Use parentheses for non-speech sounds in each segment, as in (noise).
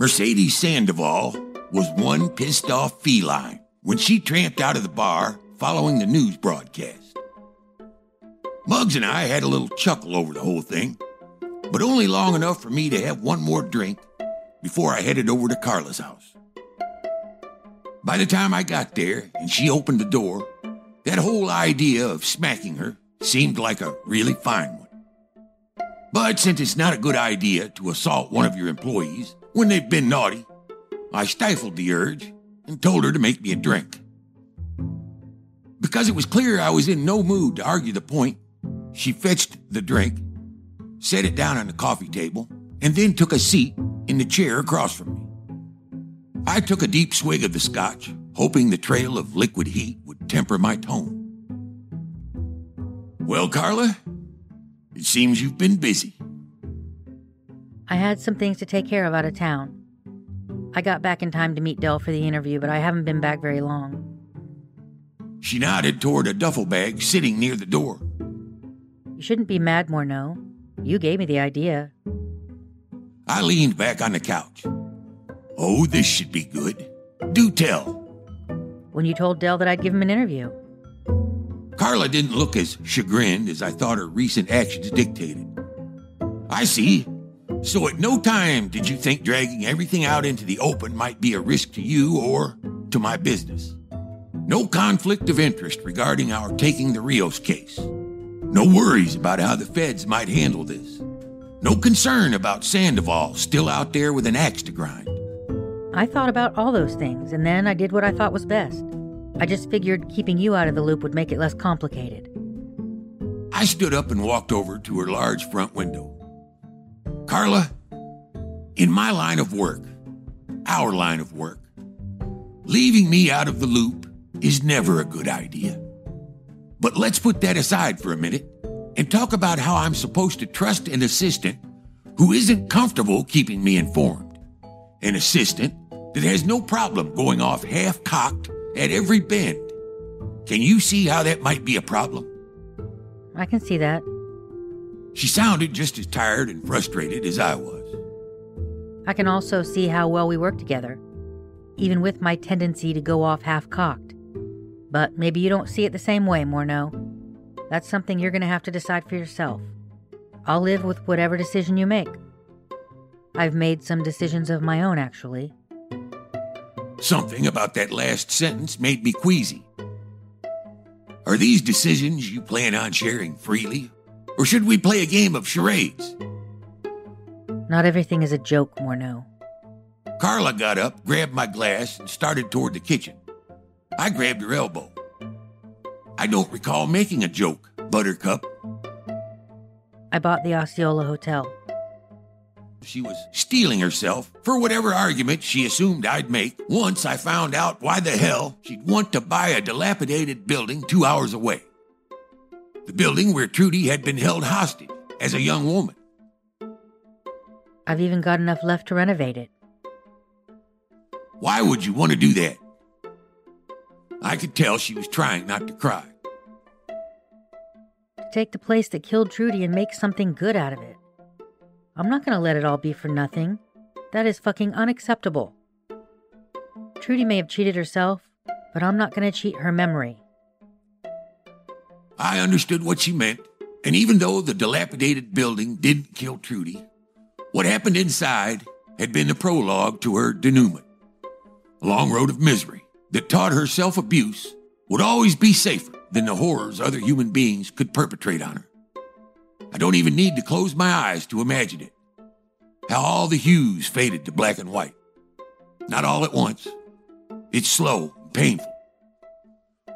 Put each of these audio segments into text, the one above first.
Mercedes Sandoval was one pissed off feline when she tramped out of the bar following the news broadcast. Muggs and I had a little chuckle over the whole thing, but only long enough for me to have one more drink before I headed over to Carla's house. By the time I got there and she opened the door, that whole idea of smacking her seemed like a really fine one. But since it's not a good idea to assault one of your employees when they've been naughty, I stifled the urge and told her to make me a drink. Because it was clear I was in no mood to argue the point, she fetched the drink, set it down on the coffee table, and then took a seat in the chair across from me. I took a deep swig of the scotch, hoping the trail of liquid heat would temper my tone. Well, Carla, it seems you've been busy. I had some things to take care of out of town. I got back in time to meet Dell for the interview, but I haven't been back very long. She nodded toward a duffel bag sitting near the door. You shouldn't be mad, Morneau. You gave me the idea. I leaned back on the couch. Oh, this should be good. Do tell. When you told Dell that I'd give him an interview. Carla didn't look as chagrined as I thought her recent actions dictated. I see. So at no time did you think dragging everything out into the open might be a risk to you or to my business. No conflict of interest regarding our taking the Rios case. No worries about how the feds might handle this. No concern about Sandoval still out there with an axe to grind. I thought about all those things, and then I did what I thought was best. I just figured keeping you out of the loop would make it less complicated. I stood up and walked over to her large front window. Carla, in my line of work, our line of work, leaving me out of the loop is never a good idea. But let's put that aside for a minute and talk about how I'm supposed to trust an assistant who isn't comfortable keeping me informed. An assistant that has no problem going off half cocked at every bend. Can you see how that might be a problem? I can see that. She sounded just as tired and frustrated as I was. I can also see how well we work together, even with my tendency to go off half cocked. But maybe you don't see it the same way, Morneau. That's something you're going to have to decide for yourself. I'll live with whatever decision you make. I've made some decisions of my own, actually. Something about that last sentence made me queasy. Are these decisions you plan on sharing freely? Or should we play a game of charades? Not everything is a joke, Morneau. Carla got up, grabbed my glass, and started toward the kitchen. I grabbed her elbow. I don't recall making a joke, Buttercup. I bought the Osceola Hotel. She was steeling herself for whatever argument she assumed I'd make once I found out why the hell she'd want to buy a dilapidated building two hours away. The building where Trudy had been held hostage as a young woman. I've even got enough left to renovate it. Why would you want to do that? I could tell she was trying not to cry. To take the place that killed Trudy and make something good out of it. I'm not gonna let it all be for nothing. That is fucking unacceptable. Trudy may have cheated herself, but I'm not gonna cheat her memory. I understood what she meant, and even though the dilapidated building didn't kill Trudy, what happened inside had been the prologue to her denouement. A long road of misery that taught her self abuse would always be safer than the horrors other human beings could perpetrate on her. I don't even need to close my eyes to imagine it. How all the hues faded to black and white. Not all at once. It's slow painful.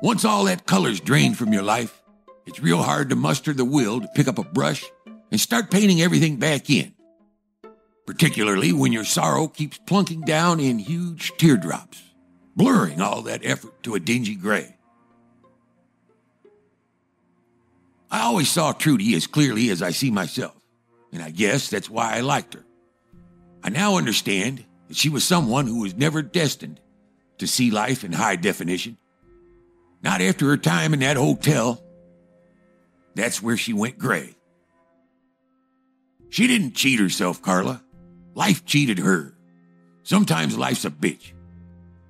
Once all that color's drained from your life, it's real hard to muster the will to pick up a brush and start painting everything back in. Particularly when your sorrow keeps plunking down in huge teardrops, blurring all that effort to a dingy gray. I always saw Trudy as clearly as I see myself, and I guess that's why I liked her. I now understand that she was someone who was never destined to see life in high definition. Not after her time in that hotel. That's where she went gray. She didn't cheat herself, Carla. Life cheated her. Sometimes life's a bitch.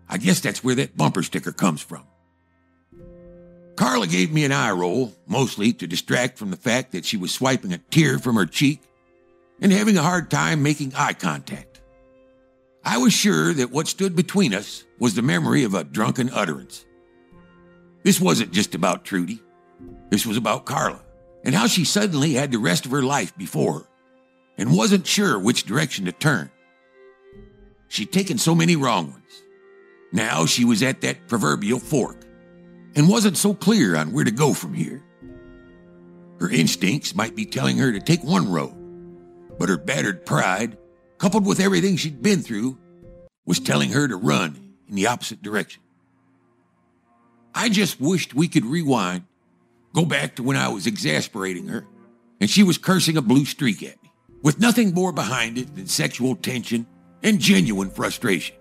I guess that's where that bumper sticker comes from. Carla gave me an eye roll, mostly to distract from the fact that she was swiping a tear from her cheek and having a hard time making eye contact. I was sure that what stood between us was the memory of a drunken utterance. This wasn't just about Trudy. This was about Carla and how she suddenly had the rest of her life before her and wasn't sure which direction to turn. She'd taken so many wrong ones. Now she was at that proverbial fork and wasn't so clear on where to go from here. Her instincts might be telling her to take one road, but her battered pride, coupled with everything she'd been through, was telling her to run in the opposite direction. I just wished we could rewind, go back to when I was exasperating her, and she was cursing a blue streak at me, with nothing more behind it than sexual tension and genuine frustration.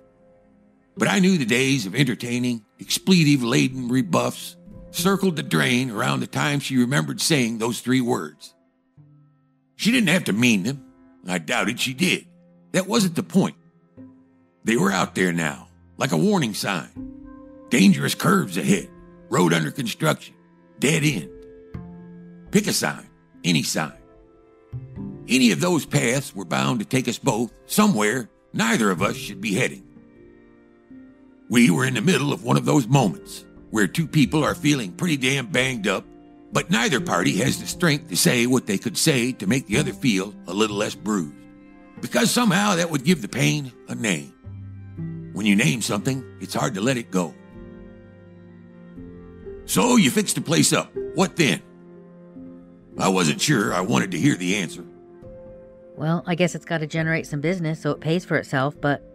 But I knew the days of entertaining, expletive laden rebuffs circled the drain around the time she remembered saying those three words. She didn't have to mean them. I doubted she did. That wasn't the point. They were out there now, like a warning sign. Dangerous curves ahead, road under construction, dead end. Pick a sign, any sign. Any of those paths were bound to take us both somewhere neither of us should be heading. We were in the middle of one of those moments where two people are feeling pretty damn banged up, but neither party has the strength to say what they could say to make the other feel a little less bruised. Because somehow that would give the pain a name. When you name something, it's hard to let it go. So you fixed the place up. What then? I wasn't sure I wanted to hear the answer. Well, I guess it's got to generate some business so it pays for itself, but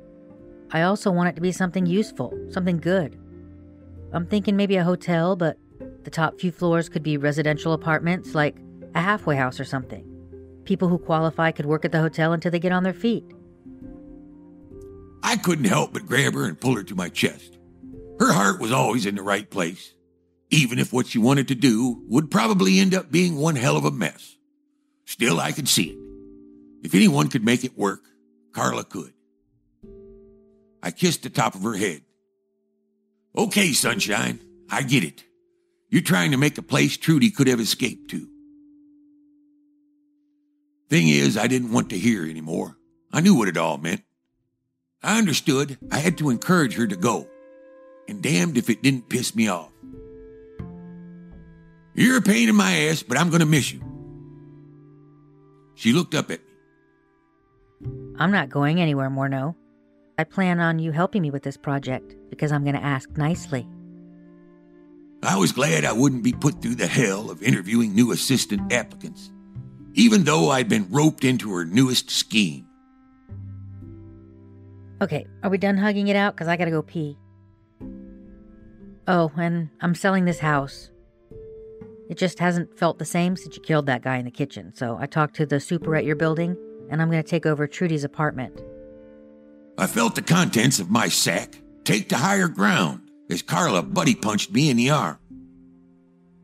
I also want it to be something useful, something good. I'm thinking maybe a hotel, but the top few floors could be residential apartments, like a halfway house or something. People who qualify could work at the hotel until they get on their feet. I couldn't help but grab her and pull her to my chest. Her heart was always in the right place, even if what she wanted to do would probably end up being one hell of a mess. Still, I could see it. If anyone could make it work, Carla could. I kissed the top of her head. Okay, sunshine, I get it. You're trying to make a place Trudy could have escaped to. Thing is, I didn't want to hear anymore. I knew what it all meant. I understood I had to encourage her to go, and damned if it didn't piss me off. You're a pain in my ass, but I'm going to miss you. She looked up at me. I'm not going anywhere, Morneau. I plan on you helping me with this project because I'm going to ask nicely. I was glad I wouldn't be put through the hell of interviewing new assistant applicants, even though I'd been roped into her newest scheme. Okay, are we done hugging it out? Because I gotta go pee. Oh, and I'm selling this house. It just hasn't felt the same since you killed that guy in the kitchen, so I talked to the super at your building, and I'm gonna take over Trudy's apartment. I felt the contents of my sack take to higher ground as Carla buddy punched me in the arm.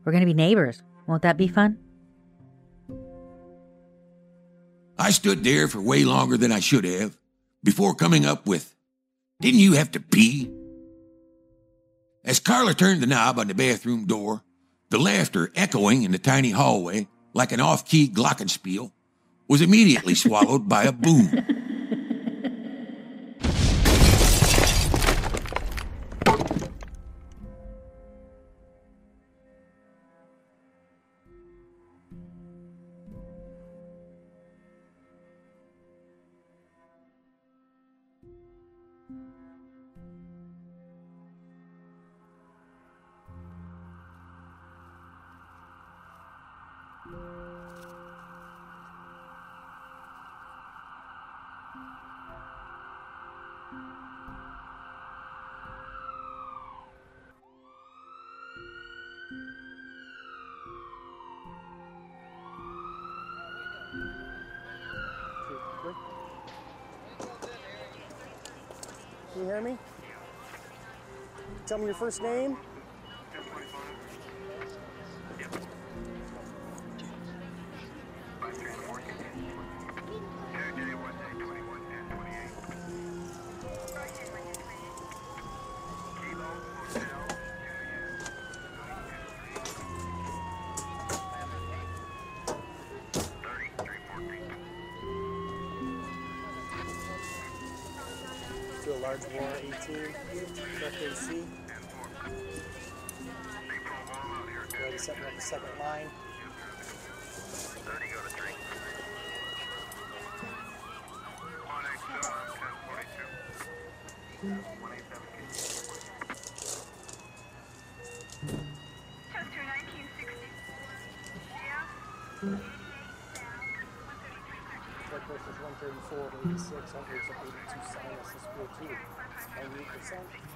We're gonna be neighbors. Won't that be fun? I stood there for way longer than I should have before coming up with, Didn't you have to pee? As Carla turned the knob on the bathroom door, the laughter echoing in the tiny hallway like an off key glockenspiel was immediately (laughs) swallowed by a boom. Can you hear me? Tell me your first name. Second line. Chester 1960. Yeah. Blood pressure's 134 over 86, heart 82, sinus is 42, 98%.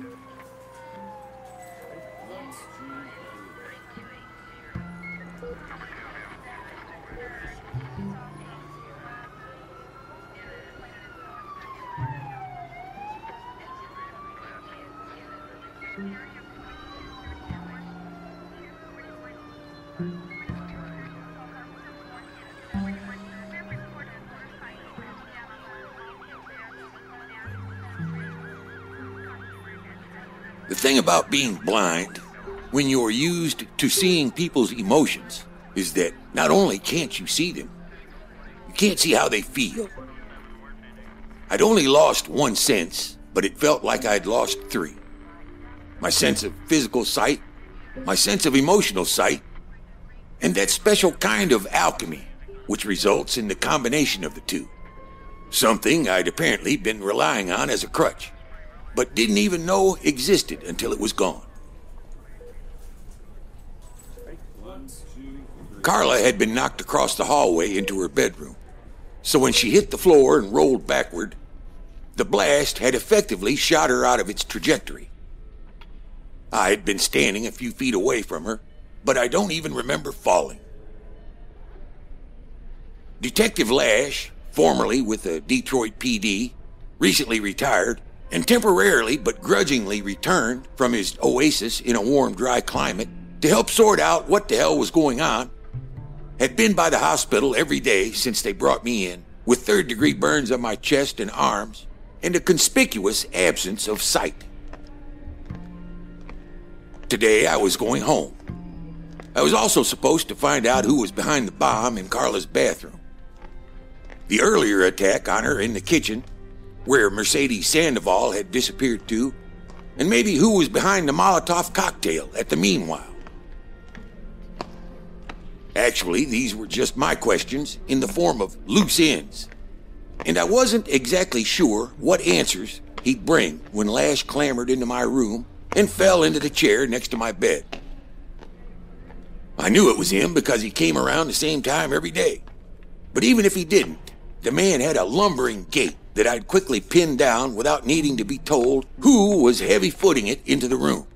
The thing about being blind, when you're used to seeing people's emotions, is that not only can't you see them, you can't see how they feel. I'd only lost one sense, but it felt like I'd lost three my sense of physical sight, my sense of emotional sight, and that special kind of alchemy which results in the combination of the two. Something I'd apparently been relying on as a crutch, but didn't even know existed until it was gone. Carla had been knocked across the hallway into her bedroom, so when she hit the floor and rolled backward, the blast had effectively shot her out of its trajectory. I had been standing a few feet away from her, but I don't even remember falling. Detective Lash, formerly with the Detroit PD, recently retired, and temporarily but grudgingly returned from his oasis in a warm, dry climate to help sort out what the hell was going on, had been by the hospital every day since they brought me in, with third degree burns on my chest and arms, and a conspicuous absence of sight. Today I was going home. I was also supposed to find out who was behind the bomb in Carla's bathroom. The earlier attack on her in the kitchen, where Mercedes Sandoval had disappeared to, and maybe who was behind the Molotov cocktail at the meanwhile. Actually, these were just my questions in the form of loose ends, and I wasn't exactly sure what answers he'd bring when Lash clambered into my room and fell into the chair next to my bed. I knew it was him because he came around the same time every day. But even if he didn't, the man had a lumbering gait that I'd quickly pin down without needing to be told who was heavy footing it into the room.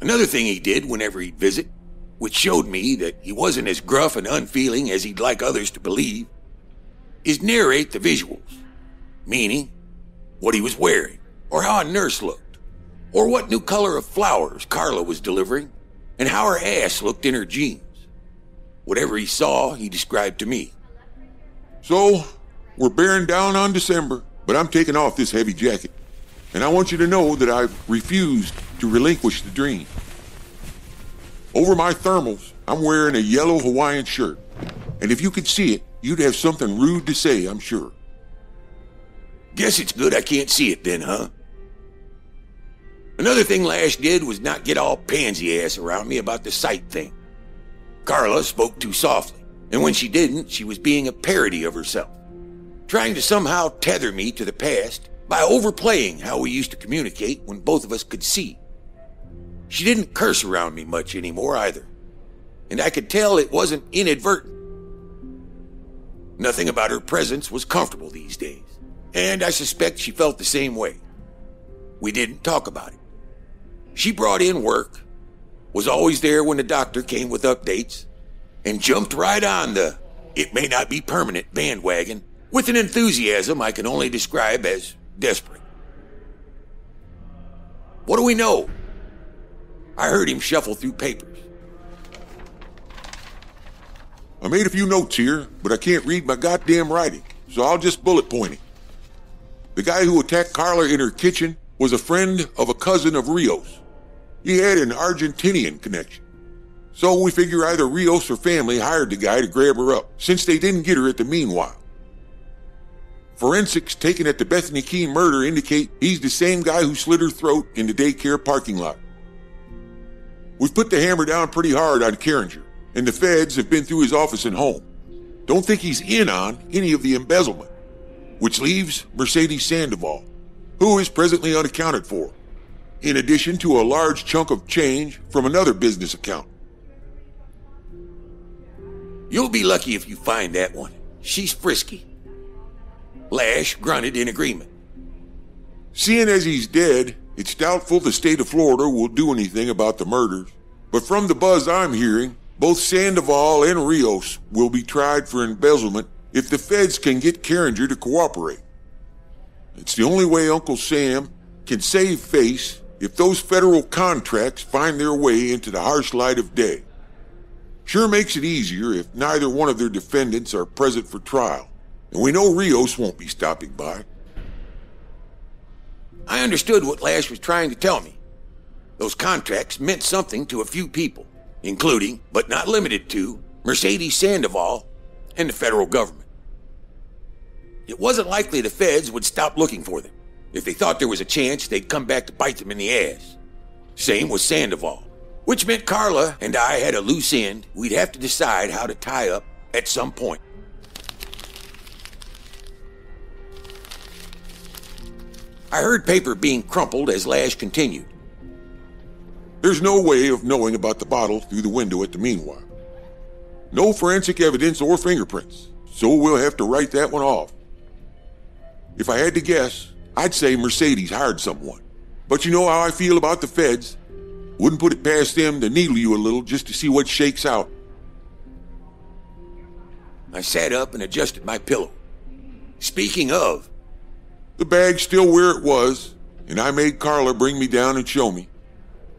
Another thing he did whenever he'd visit, which showed me that he wasn't as gruff and unfeeling as he'd like others to believe, is narrate the visuals, meaning what he was wearing, or how a nurse looked, or what new color of flowers Carla was delivering, and how her ass looked in her jeans. Whatever he saw, he described to me. So, we're bearing down on December, but I'm taking off this heavy jacket. And I want you to know that I've refused to relinquish the dream. Over my thermals, I'm wearing a yellow Hawaiian shirt. And if you could see it, you'd have something rude to say, I'm sure. Guess it's good I can't see it then, huh? Another thing Lash did was not get all pansy ass around me about the sight thing. Carla spoke too softly, and when she didn't, she was being a parody of herself, trying to somehow tether me to the past by overplaying how we used to communicate when both of us could see. She didn't curse around me much anymore either, and I could tell it wasn't inadvertent. Nothing about her presence was comfortable these days, and I suspect she felt the same way. We didn't talk about it. She brought in work, was always there when the doctor came with updates, and jumped right on the it may not be permanent bandwagon with an enthusiasm I can only describe as desperate. What do we know? I heard him shuffle through papers. I made a few notes here, but I can't read my goddamn writing, so I'll just bullet point it. The guy who attacked Carla in her kitchen was a friend of a cousin of Rios. He had an Argentinian connection. So we figure either Rios or family hired the guy to grab her up, since they didn't get her at the meanwhile. Forensics taken at the Bethany Keene murder indicate he's the same guy who slit her throat in the daycare parking lot. We've put the hammer down pretty hard on Carringer, and the feds have been through his office and home. Don't think he's in on any of the embezzlement, which leaves Mercedes Sandoval, who is presently unaccounted for, in addition to a large chunk of change from another business account. You'll be lucky if you find that one. She's frisky. Lash grunted in agreement. Seeing as he's dead, it's doubtful the state of Florida will do anything about the murders. But from the buzz I'm hearing, both Sandoval and Rios will be tried for embezzlement if the feds can get Carringer to cooperate. It's the only way Uncle Sam can save face if those federal contracts find their way into the harsh light of day. Sure makes it easier if neither one of their defendants are present for trial, and we know Rios won't be stopping by. I understood what Lash was trying to tell me. Those contracts meant something to a few people, including, but not limited to, Mercedes Sandoval and the federal government. It wasn't likely the feds would stop looking for them. If they thought there was a chance, they'd come back to bite them in the ass. Same with Sandoval, which meant Carla and I had a loose end we'd have to decide how to tie up at some point. I heard paper being crumpled as Lash continued. There's no way of knowing about the bottle through the window at the meanwhile. No forensic evidence or fingerprints, so we'll have to write that one off. If I had to guess, I'd say Mercedes hired someone. But you know how I feel about the feds. Wouldn't put it past them to needle you a little just to see what shakes out. I sat up and adjusted my pillow. Speaking of, The bag's still where it was, and I made Carla bring me down and show me.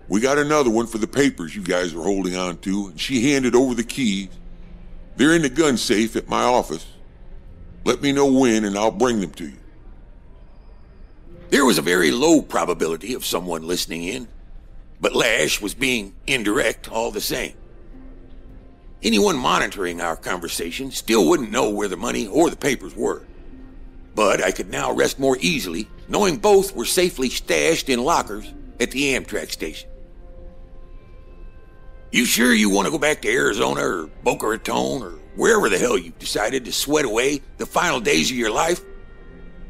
We got another one for the papers you guys are holding on to, and she handed over the keys. They're in the gun safe at my office. Let me know when, and I'll bring them to you. There was a very low probability of someone listening in, but Lash was being indirect all the same. Anyone monitoring our conversation still wouldn't know where the money or the papers were. But I could now rest more easily knowing both were safely stashed in lockers at the Amtrak station. You sure you want to go back to Arizona or Boca Raton or wherever the hell you've decided to sweat away the final days of your life?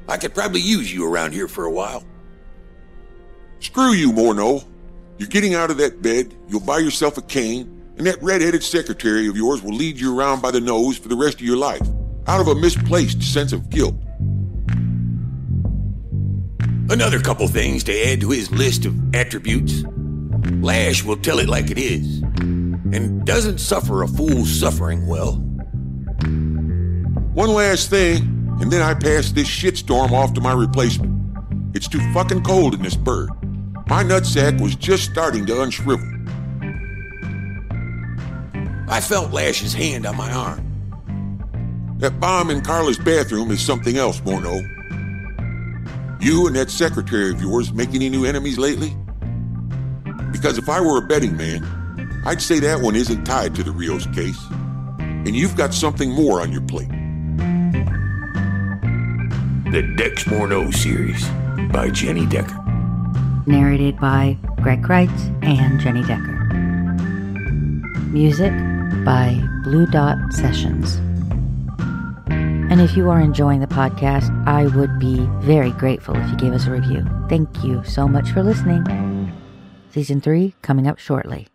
I could probably use you around here for a while. Screw you, Morneau. You're getting out of that bed, you'll buy yourself a cane, and that red-headed secretary of yours will lead you around by the nose for the rest of your life, out of a misplaced sense of guilt. Another couple things to add to his list of attributes. Lash will tell it like it is, and doesn't suffer a fool's suffering well. One last thing, and then I pass this shitstorm off to my replacement. It's too fucking cold in this bird. My nutsack was just starting to unshrivel. I felt Lash's hand on my arm. That bomb in Carla's bathroom is something else, Morneau. You and that secretary of yours make any new enemies lately? Because if I were a betting man, I'd say that one isn't tied to the Rios case. And you've got something more on your plate. The Dex Morneau series by Jenny Decker. Narrated by Greg Kreitz and Jenny Decker. Music by Blue Dot Sessions. And if you are enjoying the podcast, I would be very grateful if you gave us a review. Thank you so much for listening. Season 3 coming up shortly.